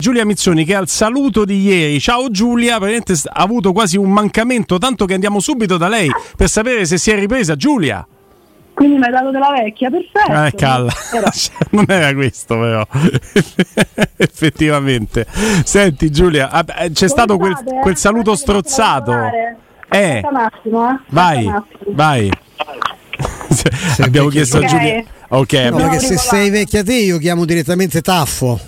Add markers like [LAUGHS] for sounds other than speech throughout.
Giulia Mizzoni che al saluto di ieri, ciao Giulia, praticamente ha avuto quasi un mancamento, tanto che andiamo subito da lei per sapere se si è ripresa. Giulia. Quindi mi hai dato della vecchia, perfetto. Eh, calla. [LAUGHS] non era questo però, [LAUGHS] effettivamente. Senti Giulia, ah, c'è Come stato quel, eh? quel, saluto strozzato. Eh. Un attimo, eh. Vai, un vai. [LAUGHS] Abbiamo chiesto okay. a Giulia. Ok, no, perché se sei vecchia te io chiamo direttamente Taffo.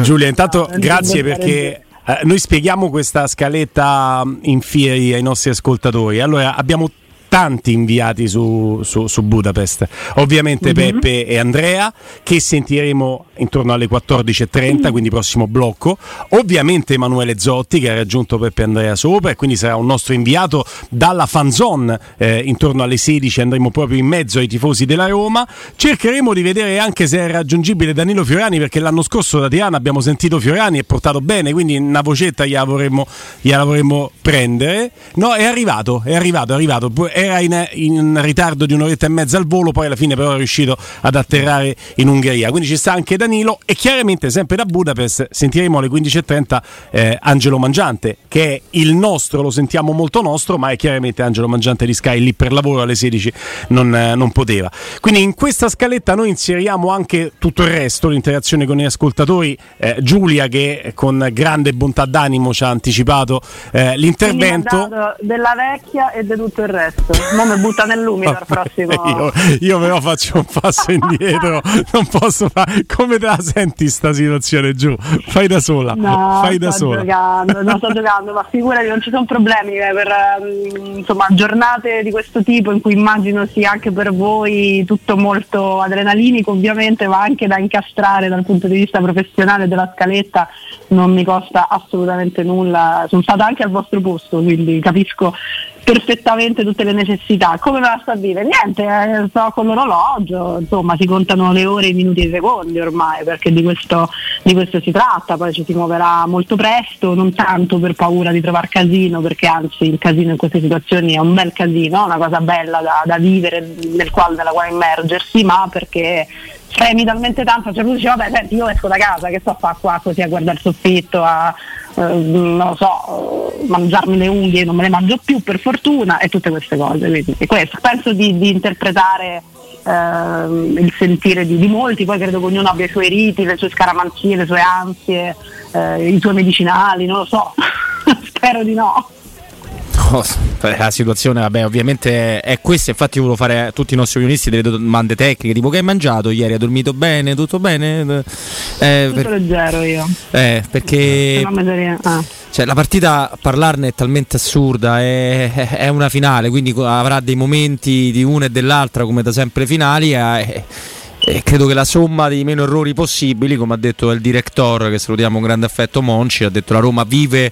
Giulia, intanto grazie perché eh, noi spieghiamo questa scaletta in fieri ai nostri ascoltatori. Allora, abbiamo tanti inviati su, su, su Budapest. Ovviamente mm-hmm. Peppe e Andrea, che sentiremo intorno alle 14.30, mm-hmm. quindi prossimo blocco. Ovviamente Emanuele Zotti, che ha raggiunto Peppe e Andrea sopra, e quindi sarà un nostro inviato dalla fanzone eh, intorno alle 16. Andremo proprio in mezzo ai tifosi della Roma. Cercheremo di vedere anche se è raggiungibile Danilo Fiorani, perché l'anno scorso da Tirana abbiamo sentito Fiorani e portato bene, quindi una vocetta gliela vorremmo, gliela vorremmo prendere. No, è arrivato, è arrivato, è arrivato. È era in, in, ritardo di un'oretta e mezza al volo, poi alla fine però è riuscito ad atterrare in Ungheria. Quindi ci sta anche Danilo e chiaramente sempre da Budapest sentiremo alle 15.30 eh, Angelo Mangiante, che è il nostro, lo sentiamo molto nostro, ma è chiaramente Angelo Mangiante di Sky lì per lavoro alle 16 non, eh, non poteva. Quindi in questa scaletta noi inseriamo anche tutto il resto, l'interazione con i ascoltatori. Eh, Giulia che con grande bontà d'animo ci ha anticipato eh, l'intervento. Della vecchia e di tutto il resto mo mi butta nell'umido al prossimo. Io, io però faccio un passo indietro, non posso fare. Come te la senti sta situazione giù? Fai da sola. No, fai da sola. Giocando, non sto giocando, ma figurati, non ci sono problemi eh, per um, insomma, giornate di questo tipo in cui immagino sia anche per voi tutto molto adrenalinico, ovviamente, ma anche da incastrare dal punto di vista professionale della scaletta non mi costa assolutamente nulla. Sono stata anche al vostro posto, quindi capisco perfettamente tutte le necessità. Come me la sta a dire? Niente, eh, sto con l'orologio, insomma si contano le ore, i minuti e i secondi ormai, perché di questo, di questo si tratta, poi ci si muoverà molto presto, non tanto per paura di trovare casino, perché anzi il casino in queste situazioni è un bel casino, una cosa bella da, da vivere, nel quale, nella quale immergersi, ma perché premi talmente tanto, cioè lui dice vabbè senti io esco da casa, che sto a fare qua così a guardare il soffitto, a non lo so, eh, mangiarmi le unghie, non me le mangio più per fortuna e tutte queste cose. Quindi, questo. Penso di, di interpretare eh, il sentire di, di, molti, poi credo che ognuno abbia i suoi riti, le sue scaramanzie, le sue ansie, eh, i suoi medicinali, non lo so, [LAUGHS] spero di no. No, la situazione, vabbè, ovviamente è questa. Infatti, volevo fare a tutti i nostri opinionisti delle domande tecniche: tipo che hai mangiato ieri? Hai dormito bene? Tutto bene? Eh, Tutto per... leggero io. Eh, perché. Ah. Cioè, la partita a parlarne è talmente assurda, è, è, una finale, quindi avrà dei momenti di una e dell'altra come da sempre finali. Eh, e credo che la somma dei meno errori possibili, come ha detto il direttore, che salutiamo con grande affetto Monci, ha detto la Roma vive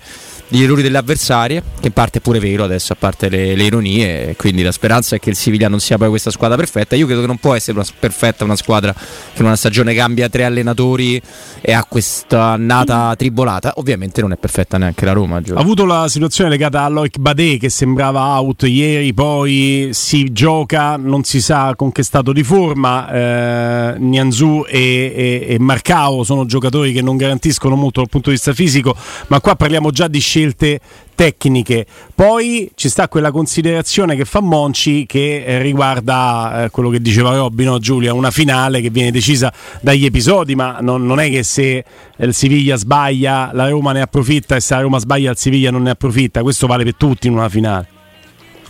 gli errori delle avversarie, che in parte è pure vero adesso, a parte le, le ironie, quindi la speranza è che il Siviglia non sia poi questa squadra perfetta. Io credo che non può essere una, perfetta una squadra che in una stagione cambia tre allenatori e ha questa annata tribolata. Ovviamente non è perfetta neanche la Roma. Ha avuto la situazione legata a Loic Bade che sembrava out ieri, poi si gioca, non si sa con che stato di forma. Eh, Nianzù e, e, e Marcao sono giocatori che non garantiscono molto dal punto di vista fisico, ma qua parliamo già di scelte scelte tecniche. Poi ci sta quella considerazione che fa Monci che eh, riguarda eh, quello che diceva Robby, no, Giulia, una finale che viene decisa dagli episodi, ma non, non è che se il Siviglia sbaglia la Roma ne approfitta e se la Roma sbaglia il Siviglia non ne approfitta, questo vale per tutti in una finale.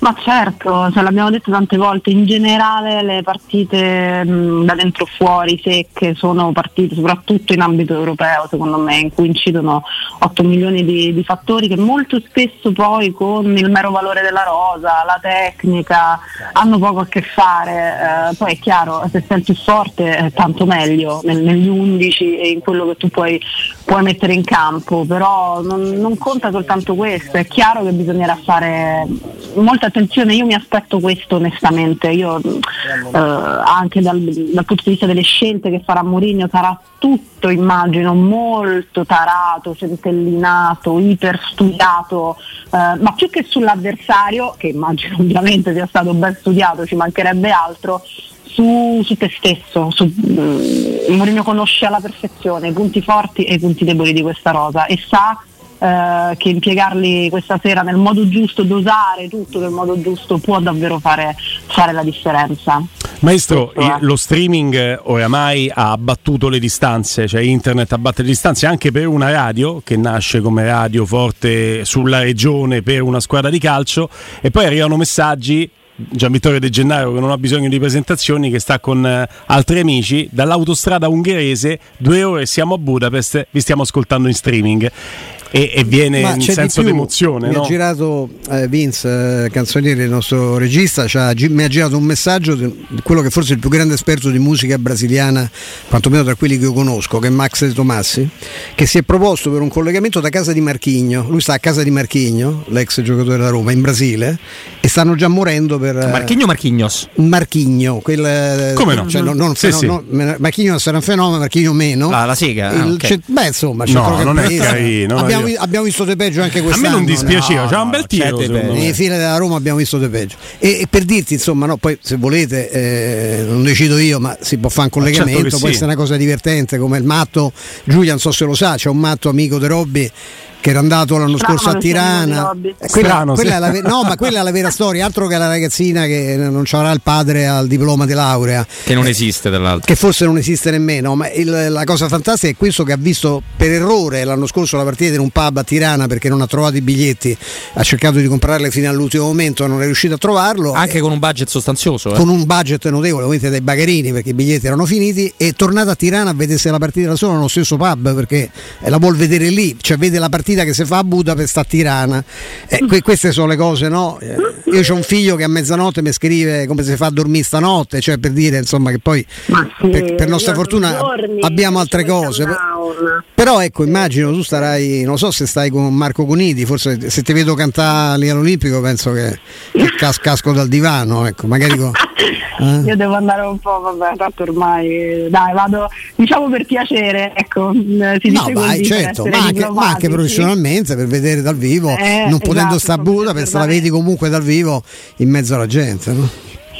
Ma certo, cioè, l'abbiamo detto tante volte, in generale le partite mh, da dentro fuori secche sono partite soprattutto in ambito europeo secondo me in cui incidono 8 milioni di, di, fattori che molto spesso poi con il mero valore della rosa, la tecnica hanno poco a che fare, eh, poi è chiaro se sei più forte è tanto meglio nel, negli 11 e in quello che tu puoi, puoi mettere in campo, però non, non conta soltanto questo, è chiaro che bisognerà fare molta attenzione, io mi aspetto questo onestamente, io eh, anche dal, dal, punto di vista delle scelte che farà Mourinho sarà tutto immagino molto tarato, centellinato, iperstudiato, eh, ma più che sull'avversario, che immagino ovviamente sia stato ben studiato, ci mancherebbe altro, su, su, te stesso. Su, uh, Mourinho conosce alla perfezione i punti forti e i punti deboli di questa rosa e sa eh, che impiegarli questa sera nel modo giusto, dosare tutto nel modo giusto può davvero fare, fare la differenza. Maestro, lo streaming eh, oramai ha abbattuto le distanze, cioè internet abbatte le distanze anche per una radio che nasce come radio forte sulla regione per una squadra di calcio e poi arrivano messaggi Gian Vittorio De Gennaro che non ha bisogno di presentazioni, che sta con uh, altri amici dall'autostrada ungherese, due ore siamo a Budapest, vi stiamo ascoltando in streaming e, e viene Ma in senso di d'emozione. Mi no? ha girato eh, Vince eh, Canzonieri, il nostro regista, mi ha girato un messaggio di quello che forse è il più grande esperto di musica brasiliana, quantomeno tra quelli che io conosco, che è Max De Tomassi, che si è proposto per un collegamento da casa di Marchigno. Lui sta a casa di Marchigno, l'ex giocatore della Roma, in Brasile, e stanno già morendo per. Eh, Marchigno Marchignos? Marchigno, quel, eh, come no? Cioè, non, non sì, fenomeno, sì. No, Marchigno sarà un fenomeno, Marchigno meno. Ah, la sega. Ah, okay. beh, insomma, no, non è carino. Abbiamo abbiamo, abbiamo visto De Peggio anche quest'anno. A me non dispiaceva, no, c'era un bel tiro. Nei file della Roma abbiamo visto De Peggio. E, e per dirti, insomma, no, poi se volete, eh, non decido io, ma si può fare un collegamento, certo può sì. essere una cosa divertente, come il matto, Giulia non so se lo sa, c'è un matto amico di Robby che era andato l'anno Strano, scorso a Tirana. Eh, quella, Strano, quella sì. la, no, ma quella è la vera storia, altro che la ragazzina che non avrà il padre al diploma di laurea. Che non esiste dall'altro. Che forse non esiste nemmeno, ma il, la cosa fantastica è questo che ha visto per errore l'anno scorso la partita in un pub a Tirana perché non ha trovato i biglietti, ha cercato di comprarle fino all'ultimo momento, non è riuscito a trovarlo. Anche e, con un budget sostanzioso. Eh. Con un budget notevole, ovviamente dai bagherini perché i biglietti erano finiti, è tornato a Tirana a vedersi la partita da solo nello stesso pub perché la vuol vedere lì, cioè vede la partita che si fa a Buda Budapest a Tirana. Eh, que- queste sono le cose, no? Eh, io ho un figlio che a mezzanotte mi scrive come si fa a dormire stanotte, cioè per dire insomma che poi sì, per, per, nostra fortuna giorni, abbiamo altre cose. Però ecco, immagino tu starai, non so se stai con Marco Conidi, forse se ti vedo cantare all'Olimpico penso che, che cas- casco dal divano, ecco, magari con, [LAUGHS] eh? Io devo andare un po', vabbè, tanto ormai dai, vado diciamo per piacere, ecco, si no, vai, certo, ma anche, ma anche, professionalmente per vedere dal vivo, eh, non potendo esatto, stare a Budapest, la vedi comunque dal vivo in mezzo alla gente. No?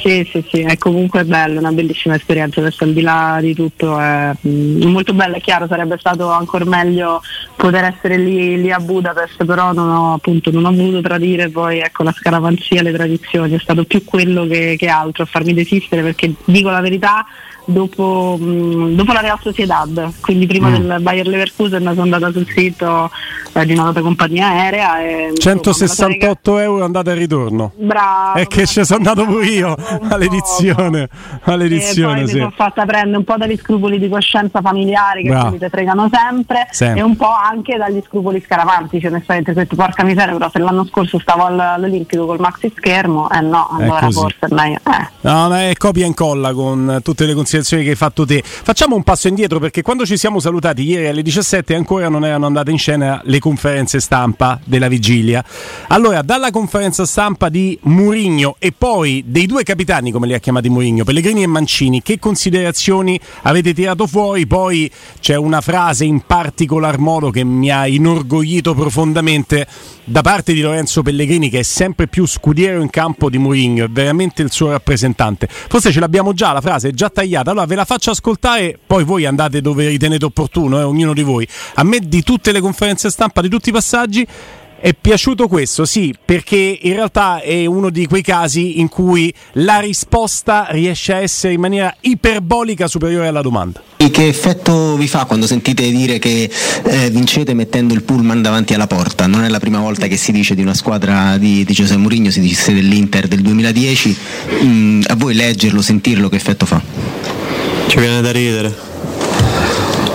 Sì, sì, sì, è comunque bello, una bellissima esperienza, adesso al di là di tutto è mm, molto bella, è chiaro, sarebbe stato ancora meglio poter essere lì, lì, a Budapest, però non ho, appunto, non ho voluto tradire poi ecco, la scaramanzia, le tradizioni, è stato più quello che, che altro a farmi desistere perché dico la verità, dopo, mh, mm, dopo, la Real Sociedad, quindi prima mm. del Bayer Leverkusen sono andata sul sito eh, di una nota compagnia aerea. E, 168 insomma, euro andata e ritorno. Bravo. E che ci sono andato pure io all'edizione. all'edizione sì. mi sono fatta prendere un po' dagli scrupoli di coscienza familiari che Bravo. ti fregano sempre, sempre, e un po' anche dagli scrupoli scaramantici, onestamente, detto porca miseria, però se l'anno scorso stavo all'Olimpico col maxi schermo, eh no, allora forse è meglio. Eh. No, ma è copia e incolla con tutte le considerazioni considerazioni che hai fatto te. Facciamo un passo indietro perché quando ci siamo salutati ieri alle 17 ancora non erano andate in scena le conferenze stampa della vigilia. Allora, dalla conferenza stampa di Murigno e poi dei due capitani, come li ha chiamati Murigno, Pellegrini e Mancini, che considerazioni avete tirato fuori? Poi c'è una frase in particolar modo che mi ha inorgoglito profondamente da parte di Lorenzo Pellegrini che è sempre più scudiero in campo di Mourinho, è veramente il suo rappresentante. Forse ce l'abbiamo già, la frase è già tagliata, allora ve la faccio ascoltare, poi voi andate dove ritenete opportuno, eh, ognuno di voi. A me di tutte le conferenze stampa, di tutti i passaggi, è piaciuto questo, sì, perché in realtà è uno di quei casi in cui la risposta riesce a essere in maniera iperbolica superiore alla domanda. E che effetto vi fa quando sentite dire che eh, vincete mettendo il pullman davanti alla porta? Non è la prima volta che si dice di una squadra di, di Giuseppe Mourinho, si dice dell'Inter del 2010. Mm, a voi leggerlo, sentirlo, che effetto fa? Ci viene da ridere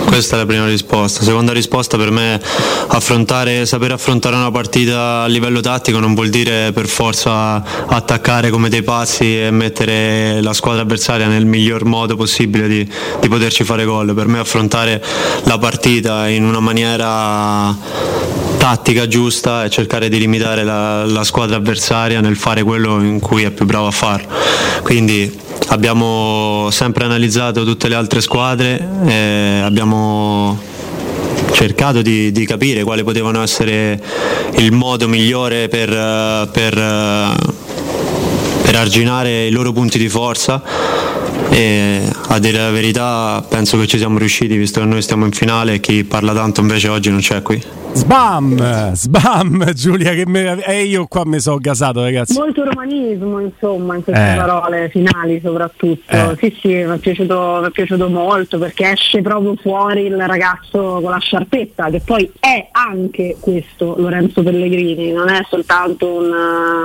questa è la prima risposta. Seconda risposta per me affrontare, saper affrontare una partita a livello tattico non vuol dire per forza attaccare come dei pazzi e mettere la squadra avversaria nel miglior modo possibile di, di poterci fare gol. Per me affrontare la partita in una maniera tattica giusta e cercare di limitare la, la squadra avversaria nel fare quello in cui è più bravo a farlo. Quindi abbiamo sempre analizzato tutte le altre squadre, e abbiamo cercato di, di, capire quale potevano essere il modo migliore per, per, per arginare i loro punti di forza e a dire la verità penso che ci siamo riusciti visto che noi stiamo in finale e chi parla tanto invece oggi non c'è qui. Sbam, sbam [LAUGHS] Giulia che me... e io qua mi sono gasato ragazzi. Molto romanismo insomma in queste eh. parole finali soprattutto. Eh. Sì sì, mi è, piaciuto, mi è piaciuto molto perché esce proprio fuori il ragazzo con la sciarpetta che poi è anche questo Lorenzo Pellegrini, non è soltanto un,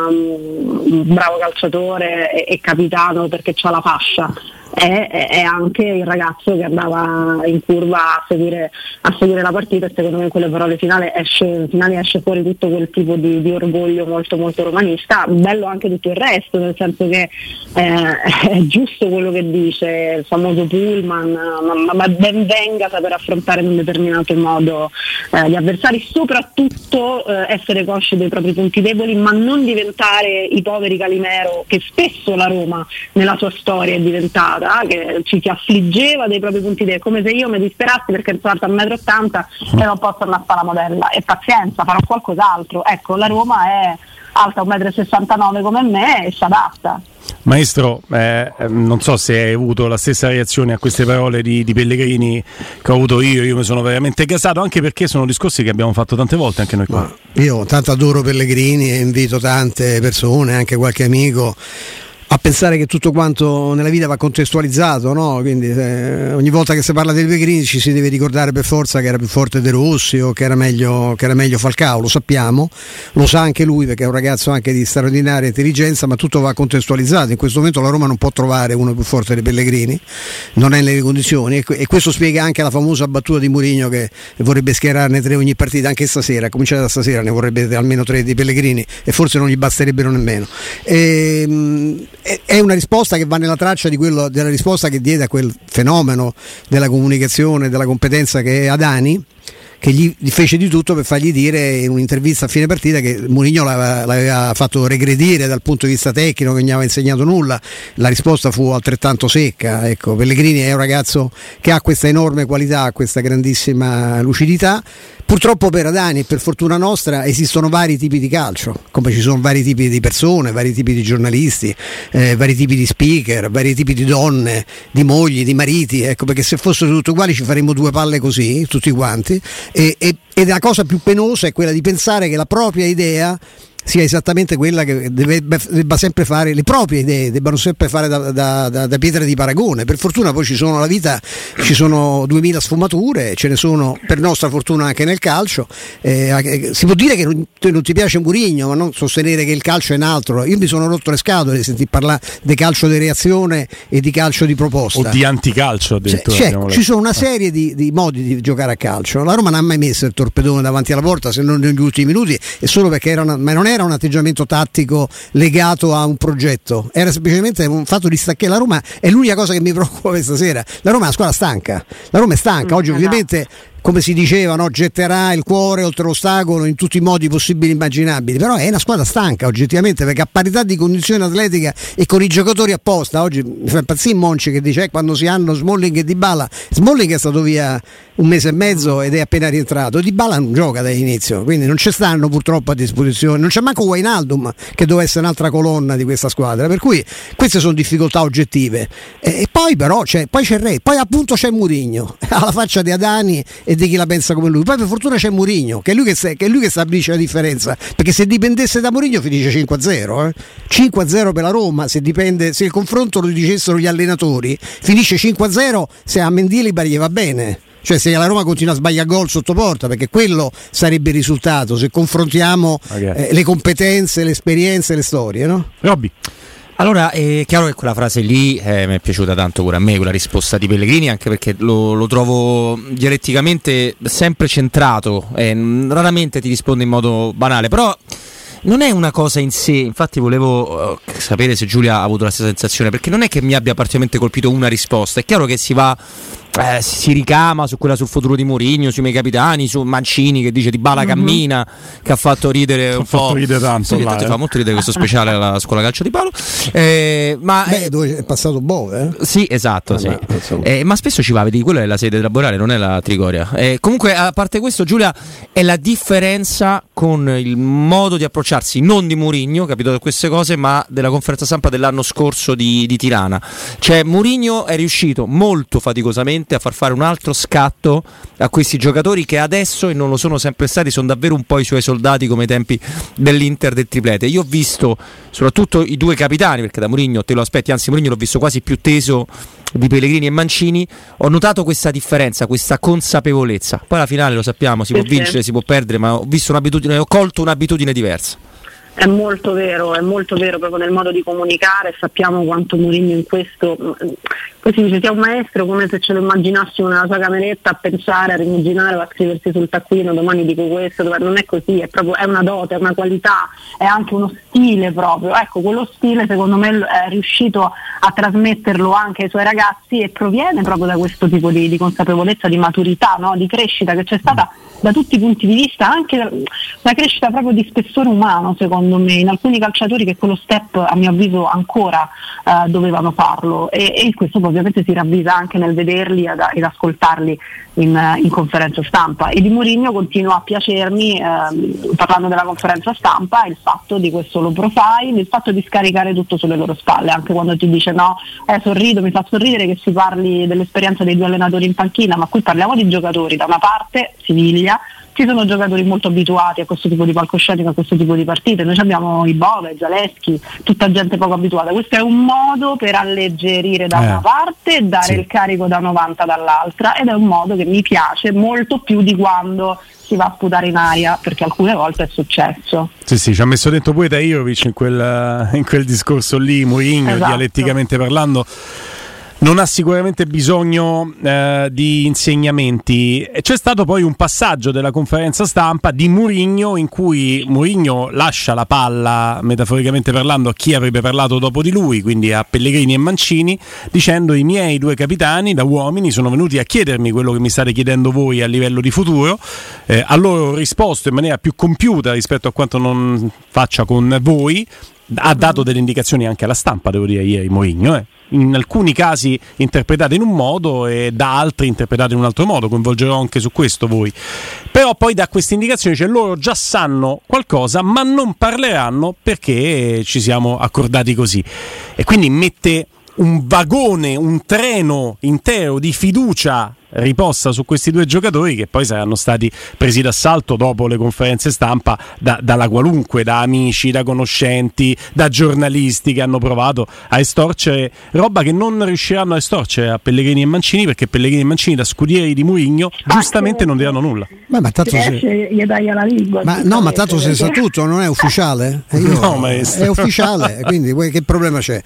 um, un bravo calciatore e, e capitano perché ha la fascia è, è, anche il ragazzo che andava in curva a seguire, a seguire, la partita e secondo me in quelle parole finali esce, finali esce fuori tutto quel tipo di, di, orgoglio molto molto romanista, bello anche tutto il resto, nel senso che eh, [LAUGHS] è giusto quello che dice il famoso Pullman, ma, ma ben venga saper affrontare in un determinato modo eh, gli avversari, soprattutto eh, essere consci dei propri punti deboli, ma non diventare i poveri Calimero che spesso la Roma nella sua storia è diventata squadra che ci si affliggeva dei propri punti di come se io mi disperassi perché sono alta 1,80 m e non posso tornare a fare la modella e pazienza, farò qualcos'altro. Ecco, la Roma è alta 1,69 m come me e si adatta. Maestro, eh, non so se hai avuto la stessa reazione a queste parole di, di, Pellegrini che ho avuto io, io mi sono veramente casato, anche perché sono discorsi che abbiamo fatto tante volte anche noi qua. Ma io tanto adoro Pellegrini e invito tante persone, anche qualche amico a pensare che tutto quanto nella vita va contestualizzato, no? quindi eh, ogni volta che si parla dei Pellegrini ci si deve ricordare per forza che era più forte De Rossi o che era, meglio, che era meglio Falcao, lo sappiamo, lo sa anche lui perché è un ragazzo anche di straordinaria intelligenza, ma tutto va contestualizzato, in questo momento la Roma non può trovare uno più forte dei Pellegrini, non è nelle condizioni e questo spiega anche la famosa battuta di Mourinho che vorrebbe schierarne tre ogni partita, anche stasera, cominciare da stasera ne vorrebbe almeno tre di Pellegrini e forse non gli basterebbero nemmeno. E, ehm, è una risposta che va nella traccia quello, della risposta che diede a quel fenomeno della comunicazione, della competenza che è Adani che gli fece di tutto per fargli dire in un'intervista a fine partita che Mourinho l'aveva, l'aveva, fatto regredire dal punto di vista tecnico, che non gli aveva insegnato nulla. La risposta fu altrettanto secca. Ecco, Pellegrini è un ragazzo che ha questa enorme qualità, questa grandissima lucidità. Purtroppo per Adani e per fortuna nostra esistono vari tipi di calcio, come ci sono vari tipi di persone, vari tipi di giornalisti, eh, vari tipi di speaker, vari tipi di donne, di mogli, di mariti, ecco, perché se fossero tutti uguali ci faremmo due palle così, tutti quanti, e, e, e la cosa più penosa è quella di pensare che la propria idea sia esattamente quella che deve, debba sempre fare le proprie idee, debbano sempre fare da, da, da, da, pietra di paragone. Per fortuna poi ci sono la vita, ci sono 2000 sfumature, ce ne sono per nostra fortuna anche nel calcio. Eh, eh, si può dire che non, non ti piace Murigno, ma non sostenere che il calcio è un altro. Io mi sono rotto le scatole di sentire parlare di calcio di reazione e di calcio di proposta. O di anticalcio addirittura. Cioè, cioè, ci sono una serie di, di, modi di giocare a calcio. La Roma non ha mai messo il torpedone davanti alla porta se non negli ultimi minuti e solo perché era una, ma non era un atteggiamento tattico legato a un progetto, era semplicemente un fatto di staccare. La Roma è l'unica cosa che mi preoccupa [LAUGHS] questa sera. La Roma è una squadra stanca, la Roma è stanca. Mm, Oggi, ovviamente, come si diceva, no? getterà il cuore oltre l'ostacolo in tutti i modi possibili e immaginabili, però è una squadra stanca oggettivamente perché a parità di condizione atletica e con i giocatori apposta, oggi mi fa impazzire Monci che dice eh, quando si hanno Smalling e Dybala, Smalling è stato via un mese e mezzo ed è appena rientrato, Dybala non gioca dall'inizio, quindi non ci stanno purtroppo a disposizione, non c'è manco Wainaldum che doveva essere un'altra colonna di questa squadra, per cui queste sono difficoltà oggettive e, poi però c'è, poi c'è Re, poi appunto c'è Murigno, alla [LAUGHS] faccia di Adani e di chi la pensa come lui. Poi per fortuna c'è Mourinho, che è lui che, che, è lui che stabilisce la differenza, perché se dipendesse da Mourinho finisce 5-0, eh? 5-0 per la Roma, se, dipende, se il confronto lo dicessero gli allenatori, finisce 5-0 se a Mendilibar gli va bene. Cioè se la Roma continua a sbagliare gol sotto porta, perché quello sarebbe il risultato se confrontiamo okay. eh, le competenze, le esperienze, le storie, no? Robby. Allora, è chiaro che quella frase lì eh, mi è piaciuta tanto pure a me, quella risposta di Pellegrini, anche perché lo, lo trovo dialetticamente sempre centrato, eh, raramente ti risponde in modo banale, però non è una cosa in sé, infatti volevo uh, sapere se Giulia ha avuto la stessa sensazione, perché non è che mi abbia particolarmente colpito una risposta, è chiaro che si va eh, si ricama su quella sul futuro di Mourinho, sui miei capitani, su Mancini che dice di Bala mhm. cammina, mm-hmm. che ha fatto ridere un po'. ridere tanto. Sì, là, eh. fa molto ridere questo speciale alla scuola calcio di Palo. Eh, ma, Beh, dove è passato Bove, eh? Sì, esatto. Sì. Eh, ma spesso ci va, vedi, quella è la sede laborale, non è la Trigoria. Eh, comunque, a parte questo, Giulia, è la differenza con il modo di approcciarsi non di Mourinho, capito da queste cose, ma della conferenza stampa dell'anno scorso di, di Tirana. Cioè, Mourinho è riuscito molto faticosamente a far fare un altro scatto a questi giocatori che adesso, e non lo sono sempre stati, sono davvero un po' i suoi soldati come ai tempi dell'Inter del triplete. Io ho visto soprattutto i due capitani, perché da Mourinho te lo aspetti, anzi Mourinho l'ho visto quasi più teso di Pellegrini e Mancini, ho notato questa differenza, questa consapevolezza. Poi alla finale lo sappiamo, si può vincere, si può perdere, ma ho visto un'abitudine, ho colto un'abitudine diversa. È molto vero, è molto vero proprio nel modo di comunicare, sappiamo quanto Mourinho in questo, poi si dice sia un maestro come se ce lo immaginassimo nella sua cameretta a pensare, a rimuginare a scriversi sul taccuino, domani dico questo, non è così, è proprio è una dote, è una qualità, è anche uno stile proprio, ecco quello stile secondo me è riuscito a trasmetterlo anche ai suoi ragazzi e proviene proprio da questo tipo di, di consapevolezza, di maturità, no? di crescita che c'è stata da tutti i punti di vista, anche la crescita proprio di spessore umano secondo me, in alcuni calciatori che quello step a mio avviso ancora eh, dovevano farlo. E, e, questo ovviamente si ravvisa anche nel vederli ed, ed ascoltarli in, in, conferenza stampa. E di Mourinho continua a piacermi eh, parlando della conferenza stampa il fatto di questo low profile, il fatto di scaricare tutto sulle loro spalle, anche quando ti dice no, eh, sorrido, mi fa sorridere che si parli dell'esperienza dei due allenatori in panchina, ma qui parliamo di giocatori, da una parte Siviglia ci sono giocatori molto abituati a questo tipo di palcoscenico, a questo tipo di partite. Noi abbiamo i Bove, Zaleschi, tutta gente poco abituata. Questo è un modo per alleggerire da eh, una parte e dare sì. il carico da 90 dall'altra ed è un modo che mi piace molto più di quando si va a sputare in aria perché alcune volte è successo. Sì, sì, ci ha messo dentro pure Tajovic in quel, in quel discorso lì, Mourinho, esatto. dialetticamente parlando non ha sicuramente bisogno eh, di insegnamenti. C'è stato poi un passaggio della conferenza stampa di Murigno in cui Murigno lascia la palla, metaforicamente parlando, a chi avrebbe parlato dopo di lui, quindi a Pellegrini e Mancini, dicendo i miei due capitani da uomini sono venuti a chiedermi quello che mi state chiedendo voi a livello di futuro. Eh, a loro ho risposto in maniera più compiuta rispetto a quanto non faccia con voi. Ha dato delle indicazioni anche alla stampa, devo dire, ieri Mourinho. Eh in alcuni casi interpretate in un modo e da altri interpretate in un altro modo, coinvolgerò anche su questo voi. Però poi da queste indicazioni, cioè loro già sanno qualcosa, ma non parleranno perché ci siamo accordati così. E quindi mette un vagone, un treno intero di fiducia riposta su questi due giocatori che poi saranno stati presi d'assalto dopo le conferenze stampa da, dalla qualunque, da amici, da conoscenti, da giornalisti che hanno provato a estorcere roba che non riusciranno a estorcere a Pellegrini e Mancini perché Pellegrini e Mancini da scudieri di Murigno giustamente non diranno nulla. Ma, ma tanto se... gli dai la lingua. Ma, no, ma tanto se sa tutto, non è ufficiale? [LAUGHS] Io, no, maestro. È ufficiale, quindi che problema c'è?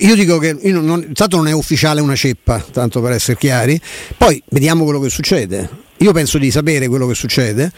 Io dico che io non, tanto non è ufficiale una ceppa, tanto per essere chiari. Poi vediamo quello che succede. Io penso di sapere quello che succede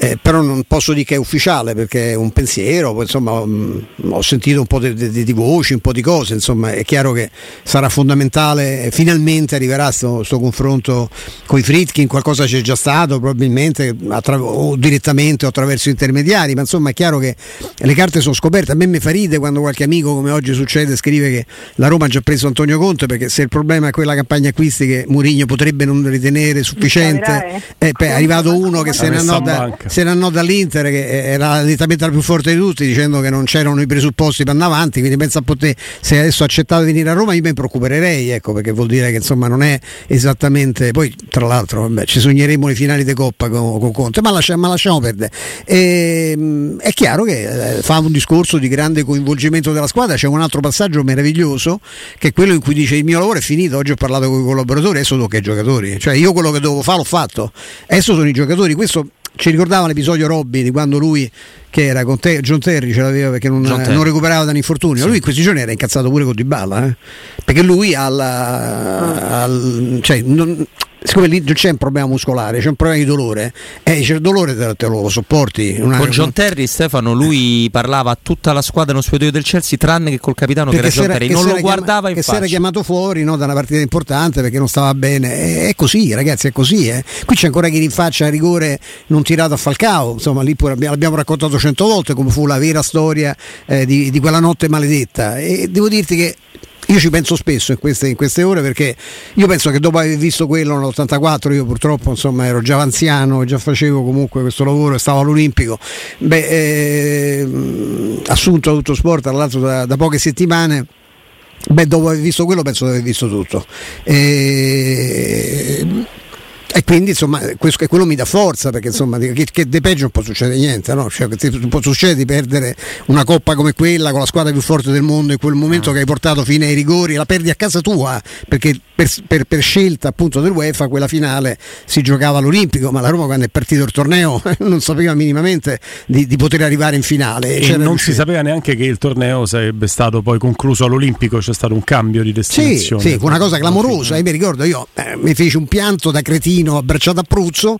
eh, però non posso dire che è ufficiale perché è un pensiero, poi, insomma mh, mm, ho sentito un po' di, di, di, voci, un po' di cose, insomma è chiaro che sarà fondamentale, finalmente arriverà questo confronto con i Fritkin, qualcosa c'è già stato probabilmente attra- o direttamente o attraverso intermediari, ma insomma è chiaro che le carte sono scoperte, a me mi fa ride quando qualche amico come oggi succede scrive che la Roma ha già preso Antonio Conte perché se il problema è quella campagna acquisti che Murigno potrebbe non ritenere sufficiente, eh, beh, è arrivato uno che se ne andò da se ne andò dall'Inter che era nettamente la più forte di tutti dicendo che non c'erano i presupposti per andare avanti, quindi pensa a te se adesso accettato di venire a Roma io mi preoccuperei, ecco, perché vuol dire che insomma non è esattamente, poi tra l'altro vabbè, ci sogneremo le finali di Coppa con, con Conte, ma, lascia, ma lasciamo perdere. E, ehm, è chiaro che eh, fa un discorso di grande coinvolgimento della squadra, c'è un altro passaggio meraviglioso che è quello in cui dice il mio lavoro è finito, oggi ho parlato con i collaboratori, adesso tocca ai giocatori, cioè io quello che dovevo fare l'ho fatto, adesso sono i giocatori, questo ci ricordava l'episodio Robby di quando lui che era con te, John Terry ce l'aveva perché non, non recuperava da un infortunio. Sì. Lui in questi giorni era incazzato pure con Dybala, eh? perché lui alla, al, cioè, non, siccome lì non c'è un problema muscolare, c'è un problema di dolore, eh, c'è il dolore te, te lo sopporti. Una, Con John Terry, Stefano, lui parlava a tutta la squadra nello spogliatoio del Chelsea, tranne che col capitano perché che era John Terry, non lo guardava chiama, in che faccia. si era chiamato fuori no, da una partita importante perché non stava bene. È, è così, ragazzi, è così. Eh. Qui c'è ancora chi rinfaccia a rigore non tirato a Falcao, insomma, lì pure l'abbiamo raccontato cento volte come fu la vera storia eh, di, di quella notte maledetta. E devo dirti che io ci penso spesso in queste, in queste, ore perché io penso che dopo aver visto quello nell'84, io purtroppo insomma ero già anziano, già facevo comunque questo lavoro e stavo all'Olimpico, beh, eh, assunto a tutto sport tra l'altro da, da poche settimane. Beh, dopo aver visto quello penso di aver visto tutto. E e quindi insomma questo, quello mi dà forza perché insomma che, che di peggio non può succedere niente, no? cioè, può succedere di perdere una coppa come quella con la squadra più forte del mondo in quel momento ah. che hai portato fine ai rigori, la perdi a casa tua perché per, per, per scelta appunto dell'UEFA quella finale si giocava all'Olimpico, ma la Roma quando è partito il torneo [LAUGHS] non sapeva minimamente di, di poter arrivare in finale. E non riuscito. si sapeva neanche che il torneo sarebbe stato poi concluso all'Olimpico, c'è stato un cambio di destinazione. Sì, sì una cosa clamorosa, io mi ricordo io eh, mi feci un pianto da cretino Torino abbracciato a Pruzzo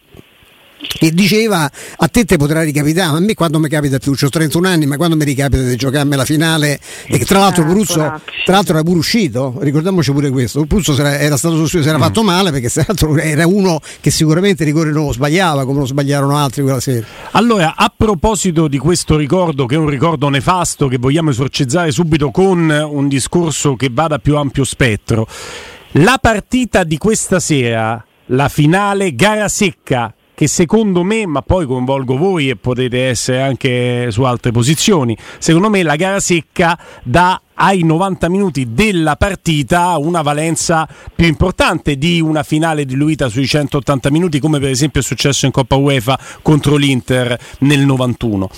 che diceva a te te potrà ricapitare, a me quando mi capita più, ho 31 anni, ma quando mi ricapita di giocarmi la finale e tra l'altro Pruzzo tra l'altro era pure uscito, ricordiamoci pure questo, Pruzzo era, stato si era mm. fatto male perché tra l'altro era uno che sicuramente il rigore non lo sbagliava come lo sbagliarono altri quella sera. Allora, a proposito di questo ricordo che è un ricordo nefasto che vogliamo esorcizzare subito con un discorso che vada più ampio spettro, la partita di questa sera la finale gara secca che secondo me, ma poi coinvolgo voi e potete essere anche su altre posizioni, secondo me la gara secca dà ai 90 minuti della partita una valenza più importante di una finale diluita sui 180 minuti come per esempio è successo in Coppa UEFA contro l'Inter nel 91.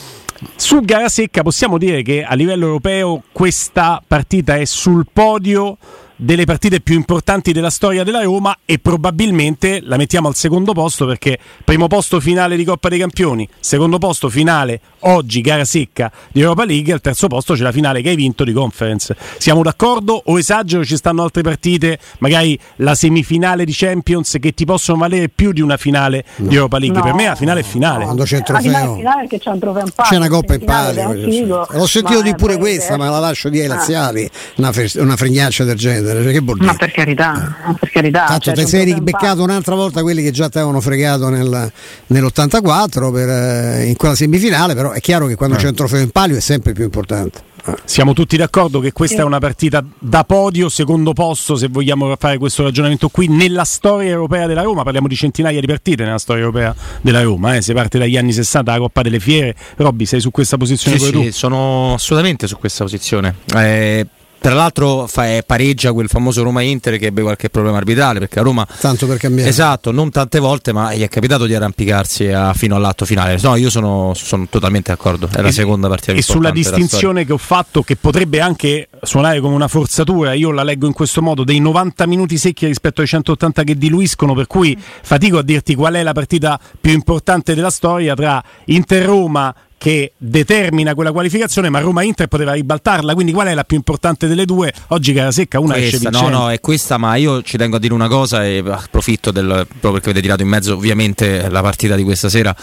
Su gara secca possiamo dire che a livello europeo questa partita è sul podio delle partite più importanti della storia della Roma e probabilmente la mettiamo al secondo posto perché primo posto finale di Coppa dei Campioni, secondo posto finale oggi gara secca di Europa League al terzo posto c'è la finale che hai vinto di Conference. Siamo d'accordo o esagero? Ci stanno altre partite, magari la semifinale di Champions che ti possono valere più di una finale no. di Europa League. No. Per me la finale è finale. Quando c'è il trofeo. c'è, un trofeo in c'è una coppa in palio. L'ho sentito di pure questa, ma la lascio di ai ah. laziali, una, una fregnaccia del genere. Cioè, che vuol dire? Ma per carità, eh. per carità. Tanto cioè, ti sei ribeccato un'altra volta quelli che già ti avevano fregato nel, nell'84 per, eh, in quella semifinale, però è chiaro che quando eh. c'è un trofeo in palio è sempre più importante. Siamo tutti d'accordo che questa è una partita da podio, secondo posto, se vogliamo fare questo ragionamento qui, nella storia europea della Roma. Parliamo di centinaia di partite nella storia europea della Roma. Eh. Si parte dagli anni 60, la Coppa delle Fiere. Robby, sei su questa posizione? Sì, sì, sono assolutamente su questa posizione. Eh, tra l'altro fa, pareggia quel famoso Roma-Inter che ebbe qualche problema arbitrale perché a Roma tanto per cambiare. Esatto non tante volte ma gli è capitato di arrampicarsi a, fino all'atto finale. No io sono, sono totalmente d'accordo è la e, seconda partita e sulla distinzione che ho fatto che potrebbe anche suonare come una forzatura io la leggo in questo modo dei 90 minuti secchi rispetto ai 180 che diluiscono per cui fatico a dirti qual è la partita più importante della storia tra Inter-Roma che determina quella qualificazione, ma Roma-Inter poteva ribaltarla, quindi qual è la più importante delle due? Oggi gara secca, una questa, esce vincente. No, no, è questa, ma io ci tengo a dire una cosa e approfitto del, proprio perché avete tirato in mezzo ovviamente la partita di questa sera.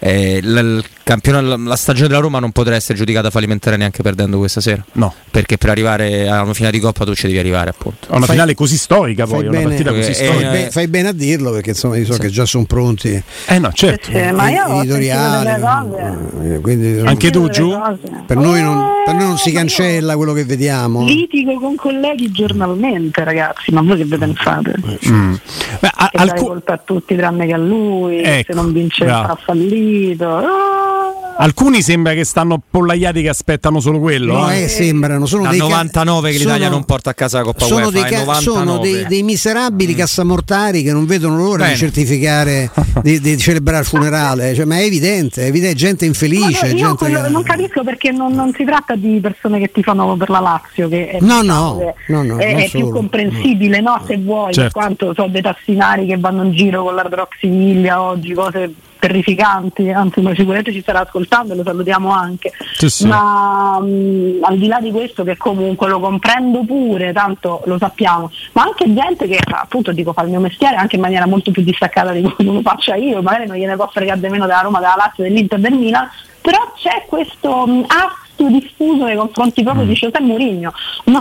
Eh, l- la stagione della Roma non potrà essere giudicata fallimentare neanche perdendo questa sera. No. Perché per arrivare a una finale di Coppa tu ci devi arrivare, appunto. A una fai, finale così storica, poi, una partita così storica. Fai, fai, bene a dirlo, perché insomma io so sì. che già sono pronti. Eh no, certo. Eh, ma io editoriali. Quindi Anche tu giù? Per noi, non, per noi non si cancella quello che vediamo. Litigo con colleghi giornalmente, ragazzi, ma voi che ve ne fate? Mm. Beh, a, alcu- colpa a tutti tranne che a lui, ecco, se non vince ha fallito. Oh! Alcuni sembra che stanno pollaiati che aspettano solo quello. No, eh, sembrano. Sono da dei 99 che l'Italia non porta a casa la Coppa sono UEFA. Dei, ca- sono dei, dei miserabili mm. cassamortari che non vedono l'ora Bene. di certificare, di, di, celebrare il funerale. Cioè, ma è evidente, è evidente, gente infelice. No, gente quello, che... Non capisco perché non, non, si tratta di persone che ti fanno per la Lazio, che è, no, no, no, no, è, è più comprensibile, no? Se vuoi, certo. quanto so dei tassinari che vanno in giro con l'Ardroxiviglia oggi, cose terrificanti, anzi ma sicuramente ci starà ascoltando e lo salutiamo anche. Sì, sì. Ma mh, al di là di questo che comunque lo comprendo pure, tanto lo sappiamo, ma anche gente che appunto dico fa il mio mestiere anche in maniera molto più distaccata di come lo faccia io, magari non gliene può fregare nemmeno della Roma, della Lazio, dell'Inter, del Milan, però c'è questo mh, più diffuso nei confronti proprio mm. di José Mourinho. Non,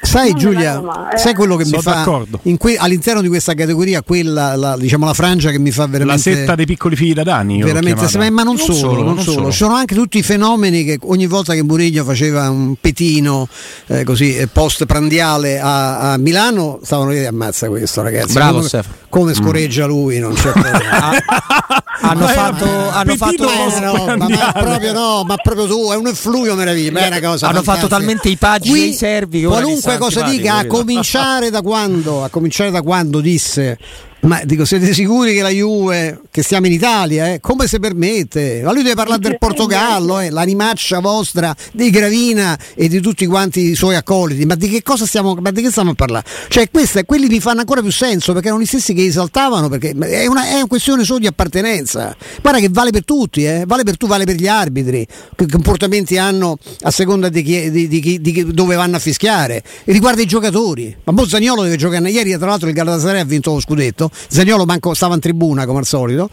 sai non Giulia, eh. sai quello che mi fa que- all'interno di questa categoria quella la, diciamo la frangia che mi fa veramente la setta dei piccoli figli da Dani veramente ma, ma non, non, solo, solo, non, solo. ci sono anche tutti i fenomeni che ogni volta che Mourinho faceva un petino eh, così eh, post prandiale a, a, Milano stavano lì ammazza questo ragazzi bravo come, come mm. scoreggia lui non c'è problema [LAUGHS] hanno fatto, hanno fatto eh, no, ma, ma, proprio no ma proprio tu è un è una cosa Hanno fantastica. fatto talmente i paggi Qui, dei servi qualunque cosa dica, a cominciare da quando, a cominciare da quando disse ma dico, siete sicuri che la Juve, che stiamo in Italia, eh? come si permette? Ma lui deve parlare del Portogallo, eh? l'animaccia vostra di Gravina e di tutti quanti i suoi accoliti. Ma di che cosa stiamo, ma di che stiamo a parlare? Cioè, questi, quelli mi fanno ancora più senso perché erano gli stessi che esaltavano, perché è una, è una questione solo di appartenenza. Guarda che vale per tutti, eh? vale per tu, vale per gli arbitri, che comportamenti hanno a seconda di, chi, di, di, di dove vanno a fischiare. E riguarda i giocatori. Ma Bozzaniolo deve giocare ieri, tra l'altro il Galatasaray ha vinto lo scudetto Zagnolo manco stava in tribuna come al solito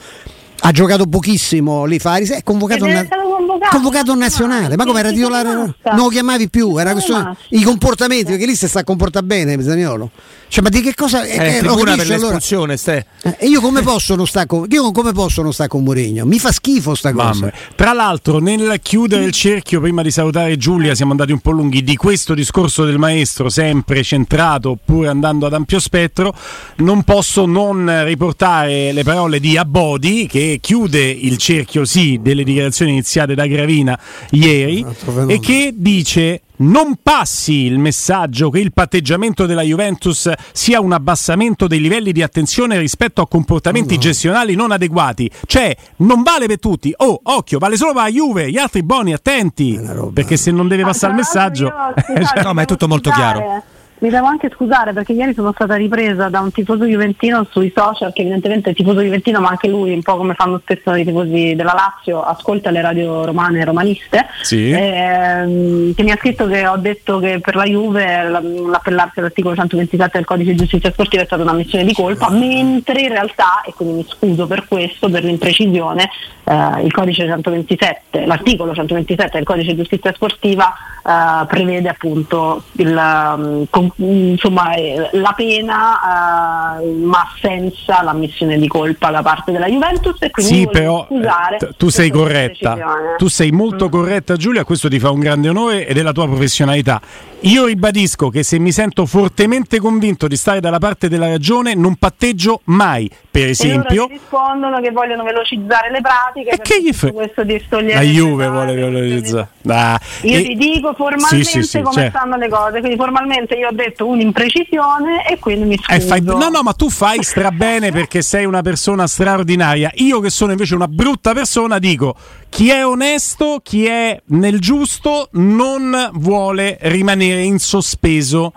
ha giocato pochissimo lì Faris è convocato, na- convocato, convocato nazionale. Ma come era titolare non lo chiamavi più era questo, i comportamenti perché lì si sta comporta bene Zagnolo cioè, ma di che cosa è eh, tribuna per l'espulsione allora? Eh, io come posso non stare con io come posso non stare con Mourinho? Mi fa schifo sta cosa. Mamma. tra l'altro nel chiudere il cerchio prima di salutare Giulia siamo andati un po' lunghi di questo discorso del maestro sempre centrato oppure andando ad ampio spettro non posso non riportare le parole di Abodi che chiude il cerchio sì delle dichiarazioni iniziate da Gravina ieri e che dice non passi il messaggio che il patteggiamento della Juventus sia un abbassamento dei livelli di attenzione rispetto a comportamenti no. gestionali non adeguati. Cioè, non vale per tutti. Oh, occhio, vale solo per la Juve, gli altri buoni, attenti. Perché se non deve passare il messaggio... [LAUGHS] no, ma è tutto molto chiaro. Mi devo anche scusare perché ieri sono stata ripresa da un tifoso juventino sui social, che evidentemente è tifoso juventino, ma anche lui, un po' come fanno spesso i tifosi della Lazio, ascolta le radio romane e romaniste, sì. ehm, che mi ha scritto che ho detto che per la Juve l'appellarsi all'articolo 127 del codice di giustizia sportiva è stata una missione di colpa, mentre in realtà, e quindi mi scuso per questo, per l'imprecisione, eh, il codice 127, l'articolo 127 del codice di giustizia sportiva eh, prevede appunto il, um, con, insomma, eh, la pena uh, ma senza l'ammissione di colpa da parte della Juventus e quindi sì, però t- tu sei corretta tu sei molto mm. corretta Giulia questo ti fa un grande onore ed è la tua professionalità io ribadisco che se mi sento fortemente convinto di stare dalla parte della ragione non patteggio mai per esempio rispondono che vogliono velocizzare le pratiche e che gli fa? questo di la Juve vuole velocizzare ah, io e... ti dico formalmente sì, sì, sì, come certo. stanno le cose quindi formalmente io ho detto un'imprecisione e quindi mi scuso. Fai, no, no, ma tu fai strabene perché sei una persona straordinaria. Io che sono invece una brutta persona dico chi è onesto, chi è nel giusto non vuole rimanere in sospeso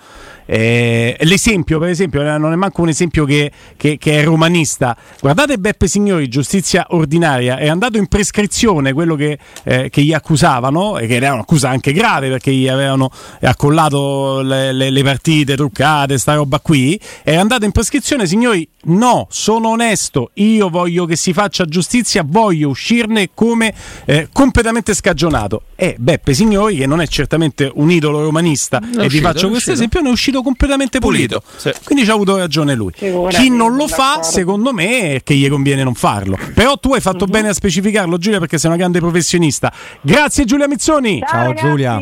eh, l'esempio, per esempio, eh, non è manco un esempio che, che, che, è romanista. Guardate Beppe Signori, giustizia ordinaria, è andato in prescrizione quello che, eh, che gli accusavano, e che era un'accusa anche grave perché gli avevano accollato le, le, le partite truccate, sta roba qui. È andato in prescrizione, signori, no, sono onesto, io voglio che si faccia giustizia, voglio uscirne come eh, completamente scagionato. E Beppe Signori, che non è certamente un idolo romanista, e vi faccio questo esempio, ne è uscito partito completamente pulito. Pulito, sì. Quindi ci ha avuto ragione lui. Chi non lo fa, secondo me, è che gli conviene non farlo. Però tu hai fatto bene a specificarlo, Giulia, perché sei una grande professionista. Grazie Giulia Mizzoni. Ciao, ragazzi. Giulia.